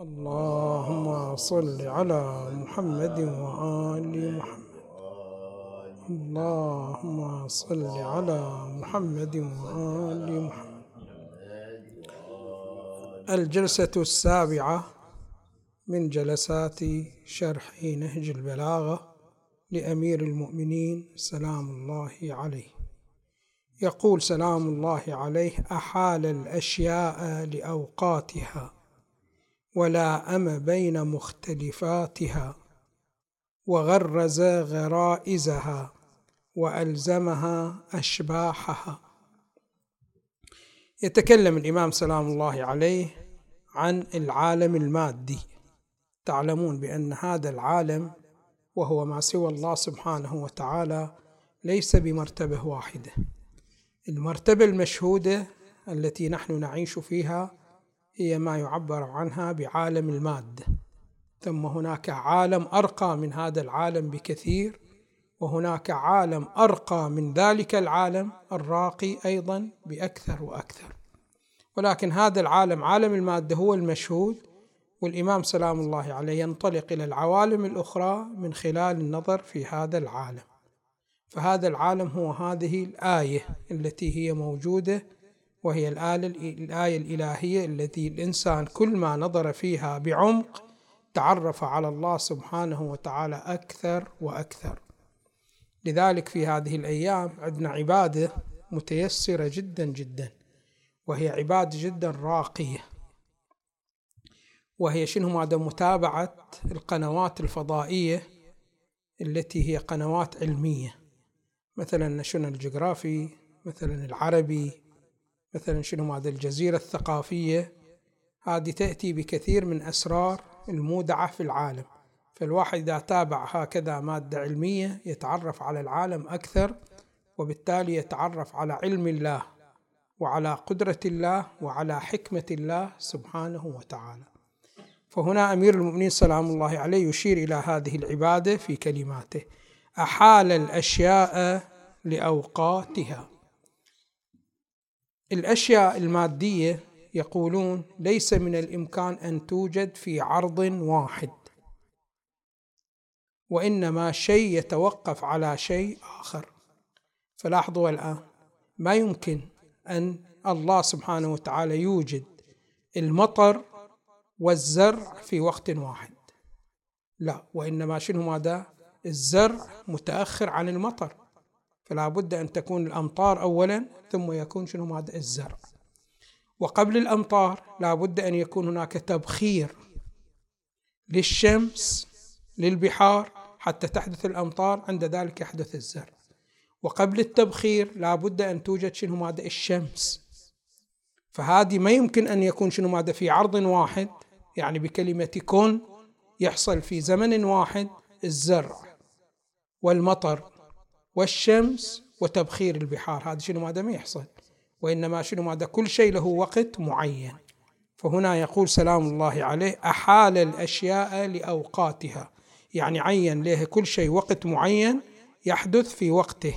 اللهم صل على محمد وآل محمد. اللهم صل على محمد وآل محمد. الجلسة السابعة من جلسات شرح نهج البلاغة لأمير المؤمنين سلام الله عليه. يقول سلام الله عليه أحال الأشياء لأوقاتها. ولا أم بين مختلفاتها وغرز غرائزها وألزمها أشباحها. يتكلم الإمام سلام الله عليه عن العالم المادي. تعلمون بأن هذا العالم وهو ما سوى الله سبحانه وتعالى ليس بمرتبة واحدة. المرتبة المشهودة التي نحن نعيش فيها هي ما يعبر عنها بعالم المادة ثم هناك عالم أرقى من هذا العالم بكثير وهناك عالم أرقى من ذلك العالم الراقي أيضا بأكثر وأكثر. ولكن هذا العالم عالم المادة هو المشهود والإمام سلام الله عليه ينطلق إلى العوالم الأخرى من خلال النظر في هذا العالم. فهذا العالم هو هذه الآية التي هي موجودة وهي الآية الإلهية التي الإنسان كل ما نظر فيها بعمق تعرف على الله سبحانه وتعالى أكثر وأكثر. لذلك في هذه الأيام عندنا عبادة متيسرة جدا جدا وهي عبادة جدا راقية. وهي شنو؟ ماذا متابعة القنوات الفضائية التي هي قنوات علمية مثلا ناشونال جيوغرافي مثلا العربي مثلا شنو هذا الجزيرة الثقافية؟ هذه تأتي بكثير من أسرار المودعة في العالم. فالواحد إذا تابع هكذا مادة علمية يتعرف على العالم أكثر وبالتالي يتعرف على علم الله وعلى قدرة الله وعلى حكمة الله سبحانه وتعالى. فهنا أمير المؤمنين سلام الله عليه يشير إلى هذه العبادة في كلماته. أحال الأشياء لأوقاتها. الأشياء المادية يقولون ليس من الإمكان أن توجد في عرض واحد وإنما شيء يتوقف على شيء آخر. فلاحظوا الآن ما يمكن أن الله سبحانه وتعالى يوجد المطر والزرع في وقت واحد. لا وإنما شنو ماذا؟ الزرع متأخر عن المطر. فلا بد أن تكون الأمطار أولا ثم يكون شنو ماذا الزرع. وقبل الأمطار لا بد أن يكون هناك تبخير للشمس للبحار حتى تحدث الأمطار عند ذلك يحدث الزرع. وقبل التبخير لا بد أن توجد شنو ماذا الشمس. فهذه ما يمكن أن يكون شنو ماذا في عرض واحد يعني بكلمة كن يحصل في زمن واحد الزرع والمطر. والشمس وتبخير البحار. هذا شنو ماذا ما يحصل؟ وإنما شنو ماذا؟ كل شيء له وقت معين. فهنا يقول سلام الله عليه أحال الأشياء لأوقاتها. يعني عين له كل شيء وقت معين يحدث في وقته.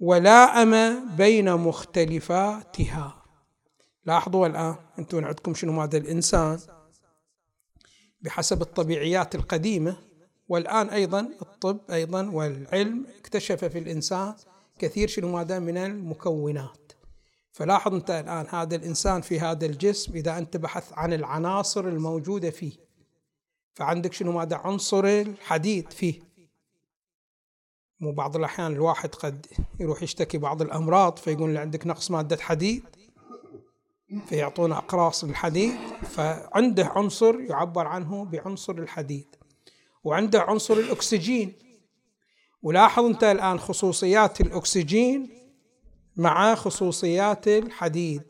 ولاءم بين مختلفاتها. لاحظوا الآن أنتم عندكم شنو ماذا؟ الإنسان بحسب الطبيعيات القديمة والآن أيضا الطب أيضا والعلم اكتشف في الإنسان كثير شنو ماذا من المكونات. فلاحظ أنت الآن هذا الإنسان في هذا الجسم إذا أنت بحث عن العناصر الموجودة فيه فعندك شنو ماذا؟ عنصر الحديد فيه. مو بعض الأحيان الواحد قد يروح يشتكي بعض الأمراض فيقول عندك نقص مادة حديد فيعطونا أقراص الحديد فعنده عنصر يعبر عنه بعنصر الحديد. وعنده عنصر الأكسجين. ولاحظ أنت الآن خصوصيات الأكسجين مع خصوصيات الحديد.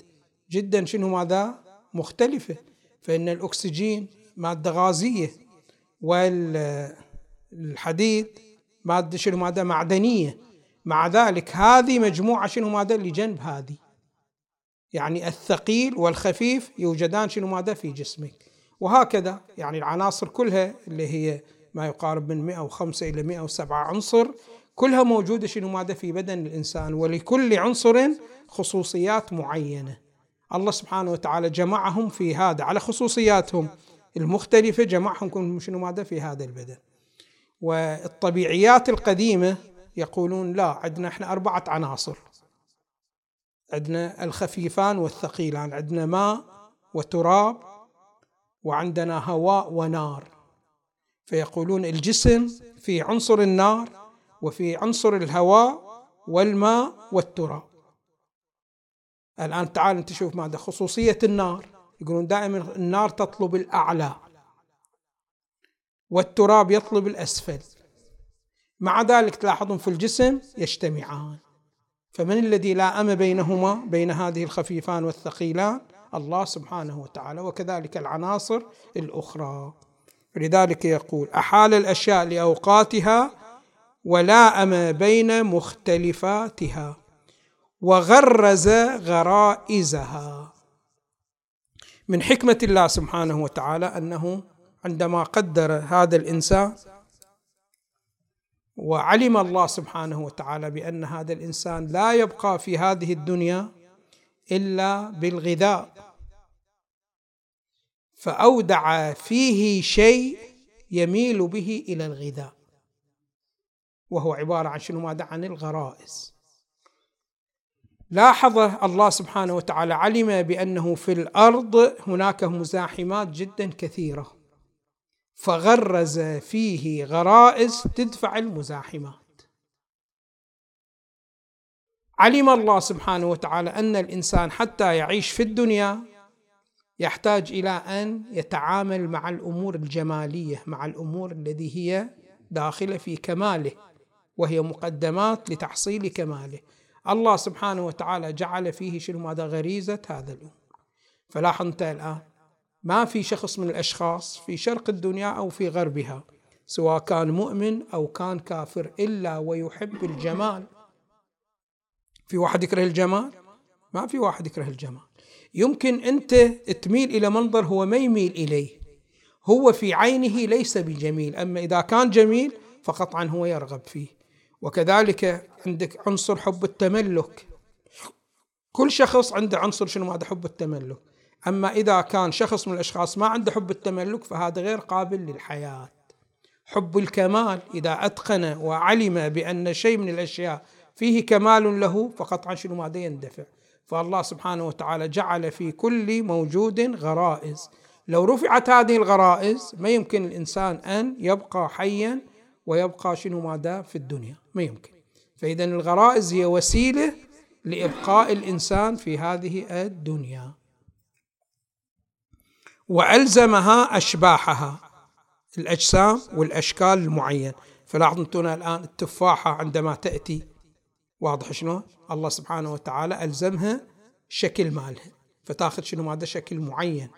جدا شنو ماذا؟ مختلفة. فإن الأكسجين مادة غازية والحديد مادة شنو مادة معدنية. مع ذلك هذه مجموعة شنو مادة اللي جنب هذه. يعني الثقيل والخفيف يوجدان شنو ماذا؟ في جسمك. وهكذا يعني العناصر كلها اللي هي ما يقارب من 105 إلى 107 عنصر كلها موجودة شنو ماذا في بدن الإنسان؟ ولكل عنصر خصوصيات معينة. الله سبحانه وتعالى جمعهم في هذا على خصوصياتهم المختلفة جمعهم شنو ماذا في هذا البدن. والطبيعيات القديمة يقولون لا عندنا إحنا أربعة عناصر. عندنا الخفيفان والثقيلان عندنا ماء وتراب وعندنا هواء ونار. فيقولون الجسم في عنصر النار وفي عنصر الهواء والماء والتراب. الآن تعال أنت شوف ماذا خصوصية النار. يقولون دائما النار تطلب الأعلى والتراب يطلب الأسفل. مع ذلك تلاحظون في الجسم يجتمعان. فمن الذي لاءم بينهما بين هذه الخفيفان والثقيلان؟ الله سبحانه وتعالى وكذلك العناصر الأخرى. لذلك يقول أحال الأشياء لأوقاتها ولاءم بين مختلفاتها وغرز غرائزها. من حكمة الله سبحانه وتعالى أنه عندما قدر هذا الإنسان وعلم الله سبحانه وتعالى بأن هذا الإنسان لا يبقى في هذه الدنيا إلا بالغذاء. فأودع فيه شيء يميل به إلى الغذاء. وهو عبارة عن شنو؟ ماذا عن الغرائز. لاحظ الله سبحانه وتعالى علم بأنه في الأرض هناك مزاحمات جدا كثيرة. فغرز فيه غرائز تدفع المزاحمات. علم الله سبحانه وتعالى أن الإنسان حتى يعيش في الدنيا يحتاج إلى أن يتعامل مع الأمور الجمالية مع الأمور التي هي داخلة في كماله وهي مقدمات لتحصيل كماله. الله سبحانه وتعالى جعل فيه شنو؟ ماذا؟ غريزة هذا الأمور. فلاحظ انت الآن. ما في شخص من الأشخاص في شرق الدنيا أو في غربها سواء كان مؤمن أو كان كافر إلا ويحب الجمال. في واحد يكره الجمال؟ ما في واحد يكره الجمال. يمكن أنت تميل إلى منظر هو ما يميل إليه. هو في عينه ليس بجميل أما إذا كان جميل فقطعا هو يرغب فيه. وكذلك عندك عنصر حب التملك. كل شخص عنده عنصر شنو؟ هذا حب التملك. أما إذا كان شخص من الأشخاص ما عنده حب التملك فهذا غير قابل للحياة. حب الكمال إذا أتقن وعلم بأن شيء من الأشياء فيه كمال له فقطعا شنو ماذا يندفع فالله سبحانه وتعالى جعل في كل موجود غرائز. لو رفعت هذه الغرائز ما يمكن الإنسان أن يبقى حيا ويبقى شنو ماذا؟ في الدنيا. ما يمكن. فاذا الغرائز هي وسيلة لإبقاء الإنسان في هذه الدنيا. وألزمها أشباحها الأجسام والأشكال المعين فلاحظوا الآن التفاحة عندما تأتي. واضح شنو؟ الله سبحانه وتعالى ألزمها شكل مالها. فتاخذ شنو ماذا شكل معين.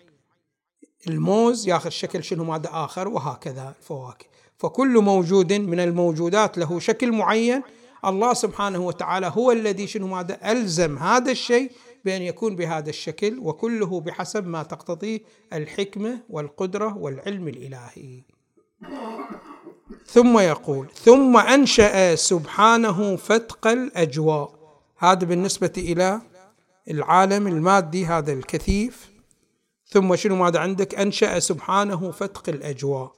الموز ياخذ شكل شنو ماذا آخر وهكذا الفواكه. فكل موجود من الموجودات له شكل معين. الله سبحانه وتعالى هو الذي شنو ماذا ألزم هذا الشيء بأن يكون بهذا الشكل وكله بحسب ما تقتضيه الحكمة والقدرة والعلم الإلهي. ثم يقول ثم أنشأ سبحانه فتق الأجواء. هذا بالنسبة إلى العالم المادي هذا الكثيف. ثم شنو ماذا عندك؟ أنشأ سبحانه فتق الأجواء.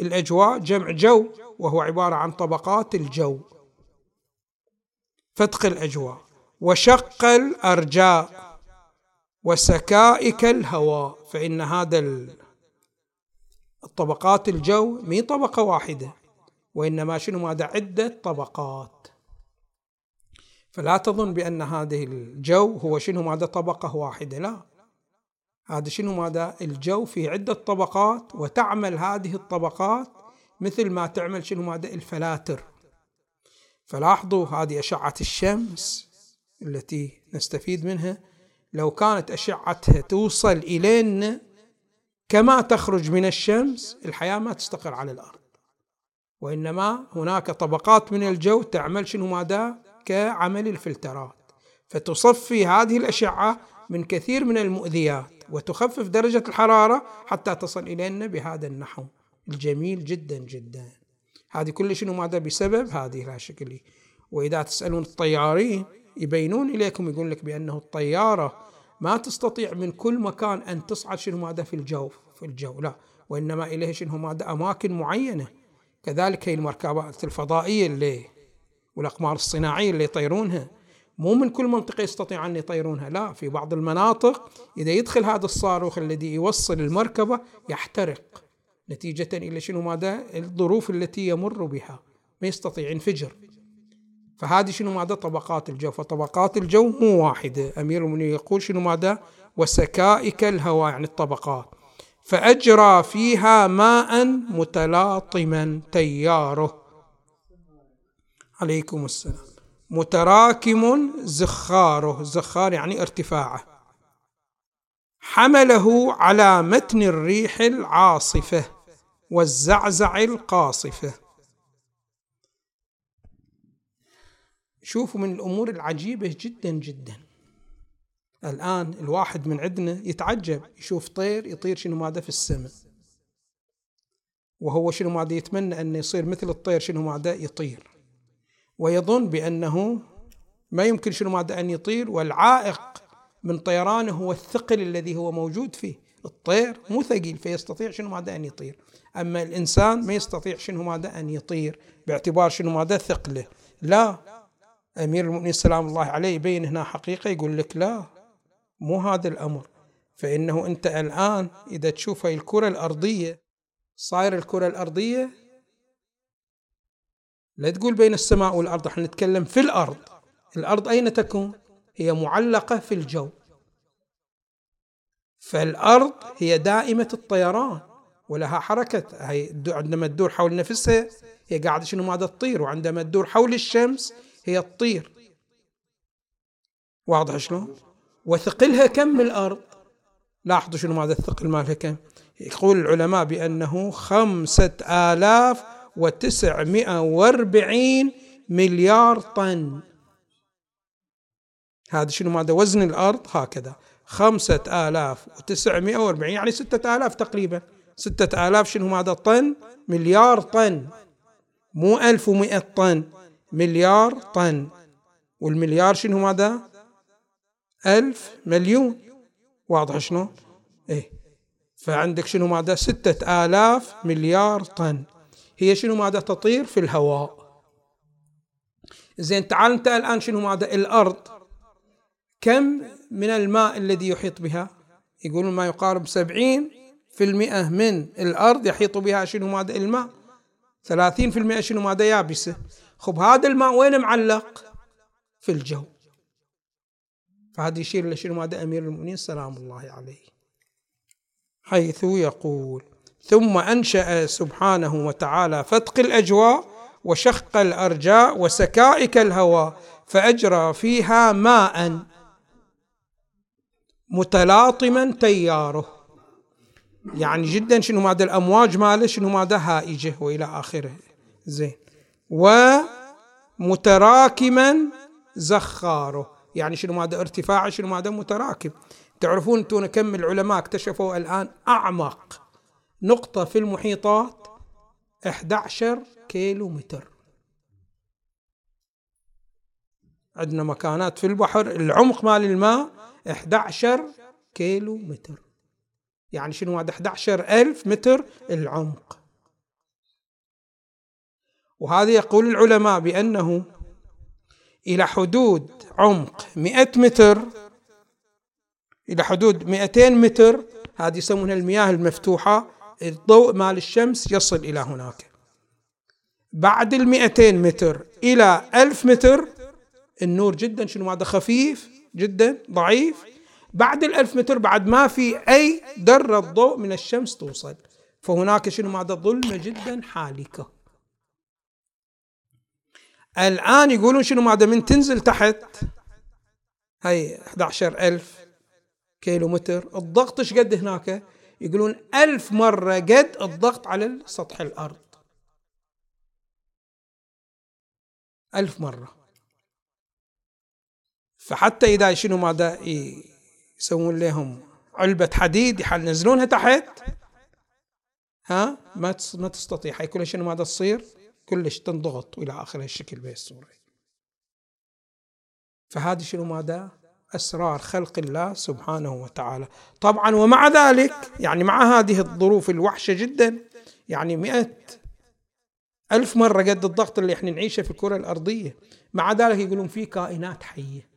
الأجواء جمع جو وهو عبارة عن طبقات الجو. فتق الأجواء. وشق الأرجاء. وسكائك الهواء. فإن هذا الطبقات الجو مي طبقة واحدة. وإنما شنو؟ ماذا عدة طبقات. فلا تظن بأن هذه الجو هو شنو؟ ماذا طبقة واحدة لا. هذا شنو؟ ماذا الجو في عدة طبقات وتعمل هذه الطبقات مثل ما تعمل شنو؟ ماذا الفلاتر. فلاحظوا هذه أشعة الشمس التي نستفيد منها. لو كانت أشعتها توصل إلينا كما تخرج من الشمس الحياة ما تستقر على الأرض. وإنما هناك طبقات من الجو تعمل شنو ماذا؟ كعمل الفلترات. فتصفي هذه الأشعة من كثير من المؤذيات وتخفف درجة الحرارة حتى تصل إلينا بهذا النحو الجميل جدا جدا. هذه كل شنو ماذا بسبب؟ هذه لا شكل وإذا تسألون الطيارين يبينون إليكم يقول لك بأنه الطيارة ما تستطيع من كل مكان أن تصعد شنو ماذا؟ في الجو في الجو لا. وإنما إليه شنو ماذا؟ أماكن معينة. كذلك هي المركبات الفضائية اللي والأقمار الصناعية اللي يطيرونها. مو من كل منطقة يستطيع أن يطيرونها لا في بعض المناطق إذا يدخل هذا الصاروخ الذي يوصل المركبة يحترق. نتيجة إلى شنو؟ ماذا الظروف التي يمر بها ما يستطيع ينفجر. فهذه شنو؟ ماذا طبقات الجو. فطبقات الجو مو واحدة. أمير المؤمنين يقول شنو؟ ماذا وسكائك الهواء يعني الطبقات. فأجرى فيها ماء متلاطما تياره. عليكم السلام. متراكم زخاره. زخار يعني ارتفاعه. حمله على متن الريح العاصفة والزعزع القاصفة. شوفوا من الأمور العجيبة جدا جدا. الآن الواحد من عندنا يتعجب يشوف طير يطير شنو ماذا في السماء. وهو شنو ماذا يتمنى انه يصير مثل الطير شنو ماذا يطير. ويظن بأنه ما يمكن شنو ماذا أن يطير والعائق من طيرانه هو الثقل الذي هو موجود فيه. الطير مو ثقيل فيستطيع شنو ماذا أن يطير. أما الإنسان ما يستطيع شنو ماذا أن يطير باعتبار شنو ماذا ثقله. لا أمير المؤمنين سلام الله عليه يبين هنا حقيقة يقول لك لا. مو هذا الأمر. فإنه أنت الآن إذا تشوف هاي الكرة الأرضية صاير الكرة الأرضية؟ لا تقول بين السماء والأرض إحنا نتكلم في الأرض. الأرض أين تكون؟ هي معلقة في الجو. فالأرض هي دائمة الطيران ولها حركة. هي عندما تدور حول نفسها هي قاعدة شنو ماذا تطير وعندما تدور حول الشمس هي تطير. واضح شلون؟ وثقلها كم من الأرض؟ لاحظوا شنو ماذا الثقل مالها كم؟ يقول العلماء بأنه خمسة آلاف وتسعمائة وأربعين مليار طن. هذا شنو ماذا وزن الأرض؟ هكذا. خمسة آلاف وتسعمائة وأربعين يعني ستة آلاف تقريبا. ستة آلاف شنو ماذا طن؟ مليار طن. مو ألف ومئة طن مليار طن. والمليار شنو ماذا ألف مليون. واضح شنو؟ إيه. فعندك شنو ماذا؟ ستة آلاف مليار طن. هي شنو ماذا؟ تطير في الهواء. زين تعال انت الآن شنو ماذا؟ الأرض. كم من الماء الذي يحيط بها؟ يقولون ما يقارب سبعين في المئة من الأرض يحيط بها شنو ماذا؟ الماء. ثلاثين في المئة شنو ماذا؟ يابسة. خب هذا الماء وين معلق؟ في الجو. فهذا يشير لشنو ماذا أمير المؤمنين؟ سلام الله عليه. حيث يقول ثم أنشأ سبحانه وتعالى فتق الأجواء وشق الأرجاء وسكائك الهواء فأجرى فيها ماء متلاطما تياره يعني جدا شنو؟ ماذا الأمواج ماله؟ شنو؟ ماذا هائجة؟ وإلى آخره. زين. ومتراكما زخارة. يعني شنو ماذا ارتفاعه شنو ماذا متراكم تعرفون أنتم كم العلماء اكتشفوا الآن أعمق نقطة في المحيطات؟ 11 كيلو متر عندنا مكانات في البحر العمق مال الماء 11 كيلو متر يعني شنو هذا؟ 11 ألف متر العمق. وهذا يقول العلماء بأنه إلى حدود عمق 100 متر. إلى حدود 200 متر. هذه يسمونها المياه المفتوحة. الضوء مال الشمس يصل إلى هناك. بعد المئتين متر إلى ألف متر. النور جدا. شنو هذا؟ خفيف جدا. ضعيف. بعد الألف متر بعد ما في أي ذرة ضوء من الشمس توصل. فهناك شنو؟ هذا ظلمة جدا حالكة. الآن يقولون شنو من تنزل تحت؟ هاي 11 ألف كيلو متر الضغط إيش قد هناك؟ يقولون ألف مرة قد الضغط على سطح الأرض. ألف مرة. فحتى إذا شنو ماذا يسوون لهم؟ علبة حديد ينزلونها تحت. ها؟ ما ما تستطيع. حيكون شنو ماذا تصير؟ كلش تنضغط وإلى اخر الشكل به الصورة فهذه شنو ماذا؟ أسرار خلق الله سبحانه وتعالى. طبعا ومع ذلك يعني مع هذه الظروف الوحشة جدا يعني مئة ألف مرة قد الضغط اللي إحنا نعيشه في الكرة الأرضية مع ذلك يقولون في كائنات حية.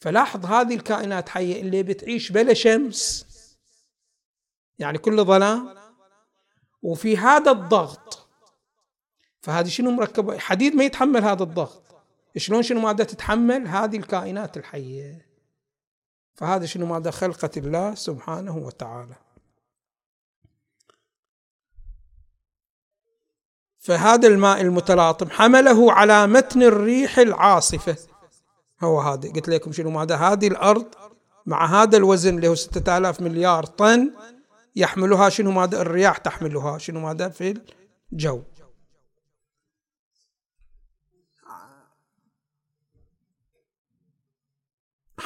فلاحظ هذه الكائنات حية اللي بتعيش بلا شمس يعني كل ظلام. وفي هذا الضغط فهذه شنو مركبة حديد ما يتحمل هذا الضغط. شلون شنو مادة تتحمل؟ هذه الكائنات الحية. فهذا شنو مادة خلقة الله سبحانه وتعالى. فهذا الماء المتلاطم حمله على متن الريح العاصفة. هو هذا. قلت لكم شنو ماذا؟ هذه الأرض مع هذا الوزن اللي هو ستة آلاف مليار طن يحملها شنو ماذا؟ الرياح تحملها شنو ماذا؟ في الجو.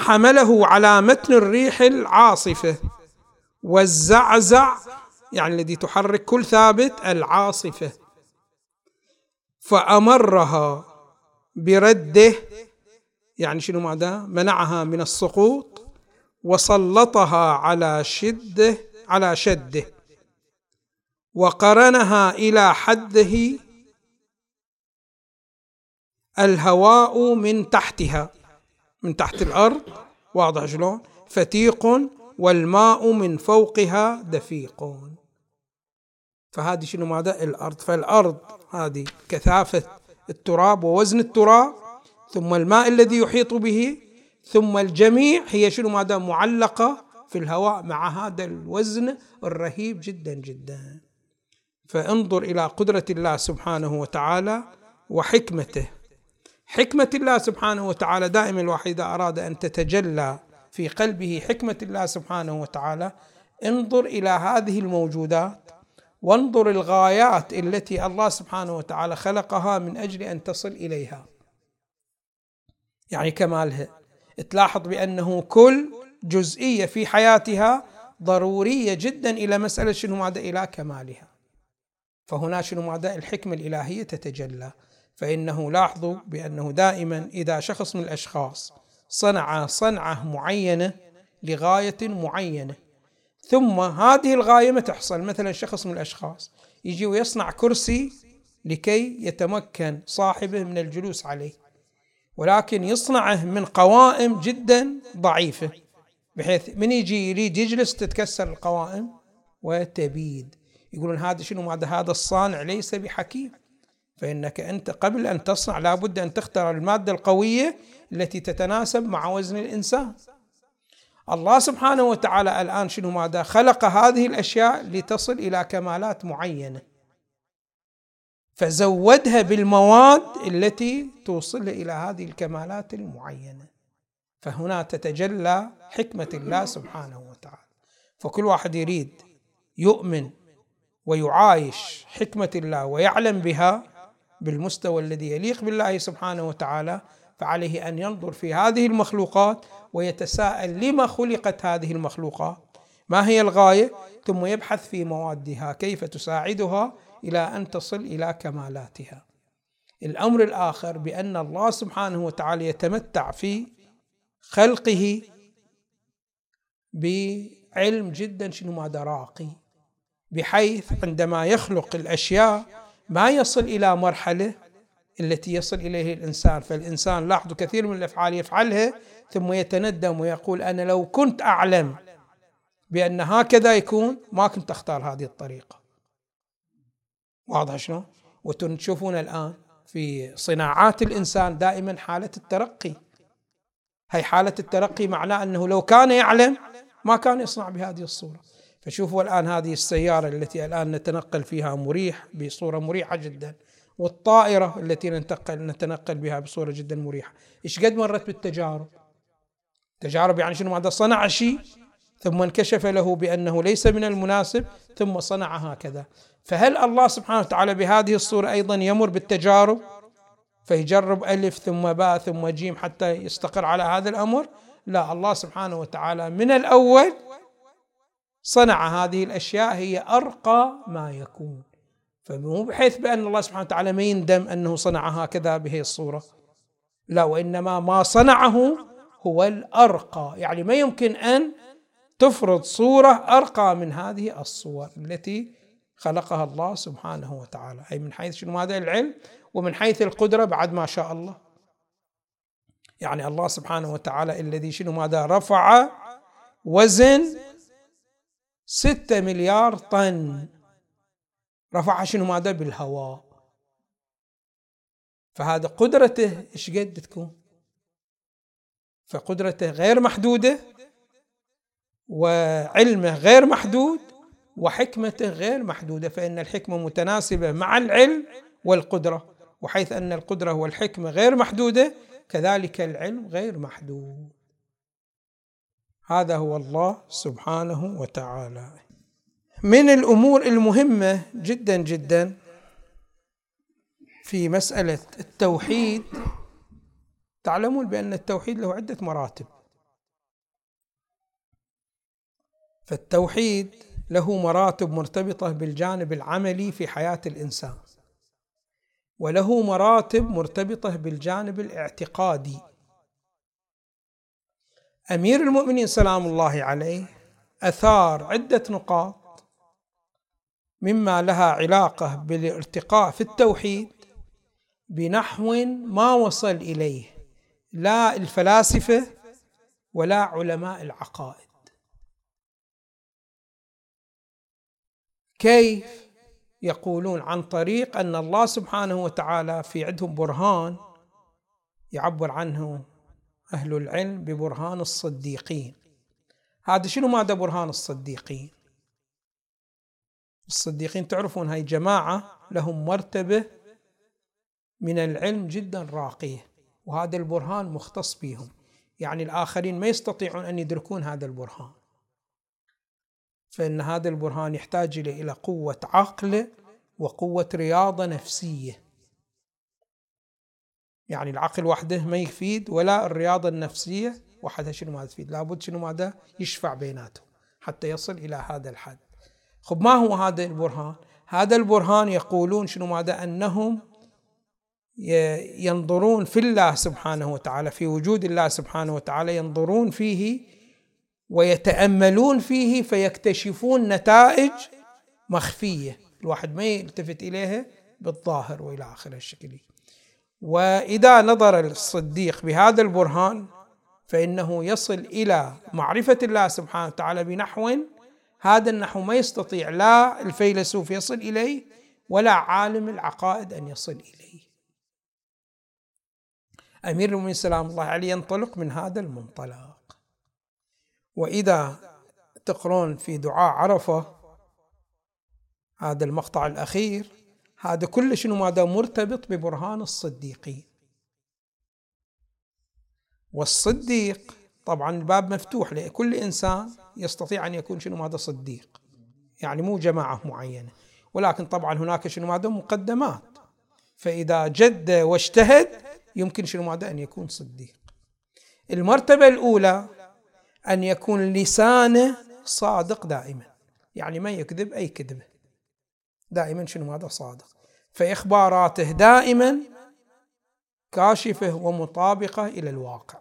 حمله على متن الريح العاصفة. والزعزع يعني الذي تحرك كل ثابت العاصفة. فأمرها برده يعني شنو معناه منعها من السقوط وسلطها على شده على شده. وقرنها إلى حده الهواء من تحتها. من تحت الأرض واضح شلون؟ فتيق والماء من فوقها دفيق. فهذه شنو ماذا؟ الأرض. فالأرض هذه كثافة التراب ووزن التراب ثم الماء الذي يحيط به ثم الجميع هي شنو ماذا؟ معلقة في الهواء مع هذا الوزن الرهيب جدا جدا. فانظر إلى قدرة الله سبحانه وتعالى وحكمته. حكمة الله سبحانه وتعالى. دائما الواحد أراد أن تتجلى في قلبه حكمة الله سبحانه وتعالى انظر إلى هذه الموجودات وانظر الغايات التي الله سبحانه وتعالى خلقها من أجل أن تصل إليها. يعني كمالها تلاحظ بأنه كل جزئية في حياتها ضرورية جدا إلى مسألة شنو ماذا إلى كمالها. فهنا شنو ماذا؟ الحكمة الإلهية تتجلى. فإنه لاحظوا بأنه دائما إذا شخص من الأشخاص صنع صنعة معينة لغاية معينة ثم هذه الغاية ما تحصل. مثلا شخص من الأشخاص يجي ويصنع كرسي لكي يتمكن صاحبه من الجلوس عليه ولكن يصنعه من قوائم جدا ضعيفة بحيث من يجي يريد يجلس تتكسر القوائم وتبيد. يقولون هذا شنو؟ هذا هذا الصانع ليس بحكيم. فإنك أنت قبل أن تصنع لابد أن تختار المادة القوية التي تتناسب مع وزن الإنسان. الله سبحانه وتعالى الآن شنو ماذا خلق هذه الأشياء لتصل إلى كمالات معينة. فزودها بالمواد التي توصل إلى هذه الكمالات المعينة. فهنا تتجلى حكمة الله سبحانه وتعالى. فكل واحد يريد يؤمن ويعايش حكمة الله ويعلم بها بالمستوى الذي يليق بالله سبحانه وتعالى فعليه أن ينظر في هذه المخلوقات ويتساءل لما خلقت هذه المخلوقات. ما هي الغاية؟ ثم يبحث في موادها كيف تساعدها إلى أن تصل إلى كمالاتها. الأمر الآخر بأن الله سبحانه وتعالى يتمتع في خلقه بعلم جدا شنو ماذا راقي. بحيث عندما يخلق الأشياء ما يصل إلى مرحلة التي يصل اليه الإنسان. فالإنسان لاحظوا كثير من الأفعال يفعلها ثم يتندم ويقول أنا لو كنت أعلم بأن هكذا يكون ما كنت أختار هذه الطريقة. واضح شلون؟ وتشوفون الآن في صناعات الإنسان دائما حالة الترقي. هي حالة الترقي معناه أنه لو كان يعلم ما كان يصنع بهذه الصورة. فشوفوا الآن هذه السيارة التي الآن نتنقل فيها مريح بصورة مريحة جدا والطائرة التي ننتقل نتنقل بها بصورة جدا مريحة. إيش قد مرت بالتجارب؟ تجارب يعني شنو؟ ماذا صنع شيء ثم انكشف له بأنه ليس من المناسب ثم صنع هكذا. فهل الله سبحانه وتعالى بهذه الصورة أيضا يمر بالتجارب؟ فيجرب ألف ثم باء ثم جيم حتى يستقر على هذا الأمر؟ لا الله سبحانه وتعالى من الأول صنع هذه الأشياء هي أرقى ما يكون. فمو بحيث بأن الله سبحانه وتعالى ما يندم أنه صنع هكذا بهي الصورة. لا وإنما ما صنعه هو الأرقى. يعني ما يمكن أن تفرض صورة أرقى من هذه الصور التي خلقها الله سبحانه وتعالى. أي من حيث شنو؟ هذا العلم ومن حيث القدرة بعد ما شاء الله. يعني الله سبحانه وتعالى الذي شنو؟ ماذا؟ رفع وزن ستة مليار طن. رفعها شنو؟ ماذا بالهواء. فهذا قدرته إيش قد تكون؟ فقدرته غير محدودة وعلمه غير محدود وحكمته غير محدودة. فإن الحكمة متناسبة مع العلم والقدرة وحيث أن القدرة والحكمة غير محدودة كذلك العلم غير محدود. هذا هو الله سبحانه وتعالى. من الأمور المهمة جدا جدا في مسألة التوحيد تعلمون بأن التوحيد له عدة مراتب. فالتوحيد له مراتب مرتبطة بالجانب العملي في حياة الإنسان وله مراتب مرتبطة بالجانب الاعتقادي. أمير المؤمنين سلام الله عليه أثار عدة نقاط مما لها علاقة بالارتقاء في التوحيد بنحو ما وصل إليه لا الفلاسفة ولا علماء العقائد. كيف يقولون عن طريق أن الله سبحانه وتعالى في عندهم برهان يعبر عنه؟ أهل العلم ببرهان الصديقين. هذا شنو ماذا برهان الصديقين؟ الصديقين تعرفون هاي جماعة لهم مرتبة من العلم جدا راقية وهذا البرهان مختص بهم. يعني الآخرين ما يستطيعون أن يدركون هذا البرهان. فإن هذا البرهان يحتاج إلى قوة عقل وقوة رياضة نفسية. يعني العقل وحده ما يفيد ولا الرياضة النفسية وحدها شنو ما تفيد. لابد شنو ماذا يشفع بيناتهم حتى يصل إلى هذا الحد. خب ما هو هذا البرهان؟ هذا البرهان يقولون شنو ماذا أنهم ينظرون في الله سبحانه وتعالى في وجود الله سبحانه وتعالى ينظرون فيه ويتأملون فيه فيكتشفون نتائج مخفية. الواحد ما يلتفت إليها بالظاهر وإلى اخره الشكل. وإذا نظر الصديق بهذا البرهان فإنه يصل إلى معرفة الله سبحانه وتعالى بنحو هذا النحو ما يستطيع لا الفيلسوف يصل إليه ولا عالم العقائد أن يصل إليه. أمير المؤمنين سلام الله عليه ينطلق من هذا المنطلق. وإذا تقرون في دعاء عرفة هذا المقطع الأخير هذا كل شنو ماذا مرتبط ببرهان الصديقين والصديق طبعا الباب مفتوح لكل إنسان يستطيع أن يكون شنو ماذا صديق. يعني مو جماعة معينة. ولكن طبعا هناك شنو ماذا مقدمات. فإذا جد واجتهد يمكن شنو ماذا أن يكون صديق. المرتبة الأولى أن يكون لسانه صادق دائما. يعني ما يكذب أي كذبة. دائما شنو هذا؟ صادق. فإخباراته دائما كاشفة ومطابقة إلى الواقع.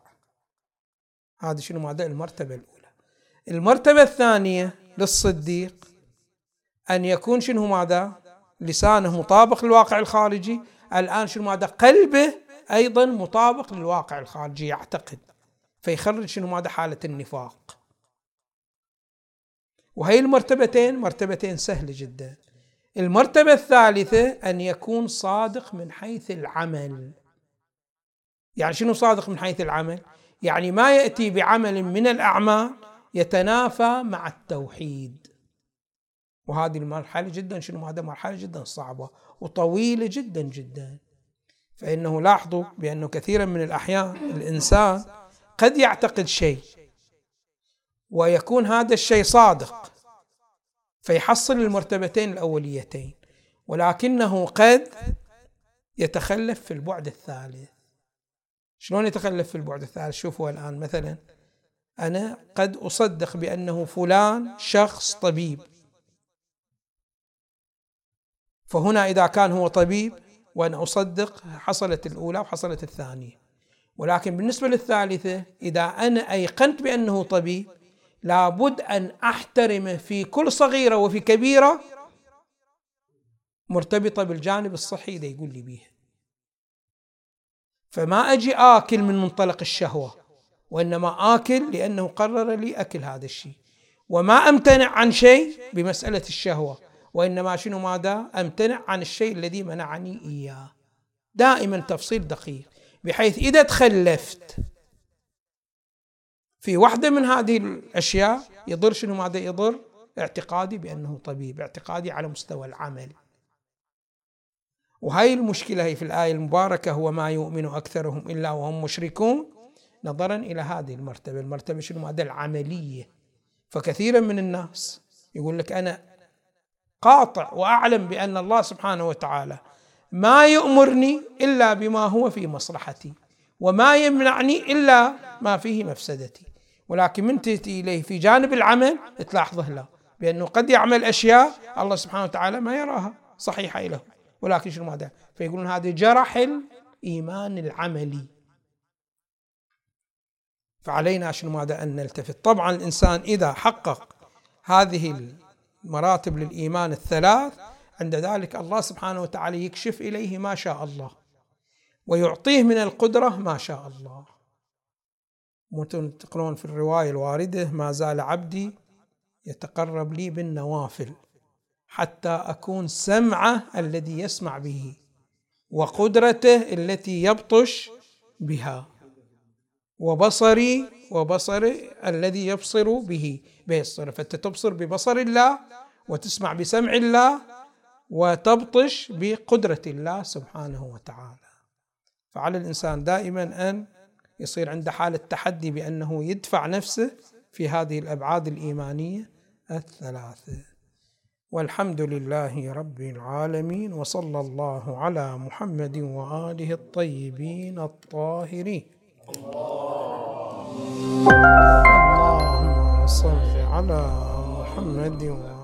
هذا شنو؟ هذا المرتبة الأولى. المرتبة الثانية للصديق أن يكون شنو ماذا؟ لسانه مطابق للواقع الخارجي. الآن شنو ماذا؟ قلبه أيضا مطابق للواقع الخارجي يعتقد. فيخرج شنو ماذا؟ حالة النفاق. وهي المرتبتين مرتبتين سهلة جدا. المرتبة الثالثة أن يكون صادق من حيث العمل. يعني شنو صادق من حيث العمل؟ يعني ما يأتي بعمل من الأعمال يتنافى مع التوحيد. وهذه المرحلة جدا. شنو؟ هذا مرحلة جدا صعبة وطويلة جدا جدا. فإنه لاحظوا بأنه كثيرا من الأحيان الإنسان قد يعتقد شيء ويكون هذا الشيء صادق. فيحصل المرتبتين الأوليتين ولكنه قد يتخلف في البعد الثالث. شلون يتخلف في البعد الثالث؟ شوفوا الآن مثلا أنا قد أصدق بأنه فلان شخص طبيب. فهنا إذا كان هو طبيب وأنا أصدق حصلت الأولى وحصلت الثانية. ولكن بالنسبة للثالثة إذا أنا أيقنت بأنه طبيب لابد أن أحترمه في كل صغيرة وفي كبيرة مرتبطة بالجانب الصحي إذا يقول لي بيها. فما أجي آكل من منطلق الشهوة وإنما آكل لأنه قرر لي أكل هذا الشيء. وما أمتنع عن شيء بمسألة الشهوة وإنما شنو ماذا؟ أمتنع عن الشيء الذي منعني إياه. دائما تفصيل دقيق بحيث إذا تخلفت في واحدة من هذه الأشياء يضر شنو ماذا يضر؟ اعتقادي بأنه طبيب اعتقادي على مستوى العمل. وهي المشكلة هي في الآية المباركة هو ما يؤمن أكثرهم إلا وهم مشركون. نظرا إلى هذه المرتبة المرتبة شنو ماذا؟ العملية. فكثيرا من الناس يقول لك أنا قاطع وأعلم بأن الله سبحانه وتعالى ما يؤمرني إلا بما هو في مصلحتي. وما يمنعني إلا ما فيه مفسدتي. ولكن من تأتي إليه في جانب العمل تلاحظه لا بأنه قد يعمل أشياء الله سبحانه وتعالى ما يراها صحيحة له. ولكن شنو ماذا؟ فيقولون هذا جرح الإيمان العملي. فعلينا شنو ماذا؟ أن نلتفت. طبعا الإنسان إذا حقق هذه المراتب للإيمان الثلاث عند ذلك الله سبحانه وتعالى يكشف إليه ما شاء الله. ويعطيه من القدرة ما شاء الله. تقرون في الرواية الواردة؟ ما زال عبدي يتقرب لي بالنوافل حتى أكون سمعه الذي يسمع به وقدرته التي يبطش بها وبصري وبصري الذي يبصر به. بيصر فأنت تبصر ببصر الله وتسمع بسمع الله وتبطش بقدرة الله سبحانه وتعالى. فعلى الإنسان دائما أن يصير عنده حالة تحدي بأنه يدفع نفسه في هذه الأبعاد الإيمانية الثلاثة. والحمد لله رب العالمين وصلى الله على محمد وآله الطيبين الطاهرين. اللهم صل على محمد وآله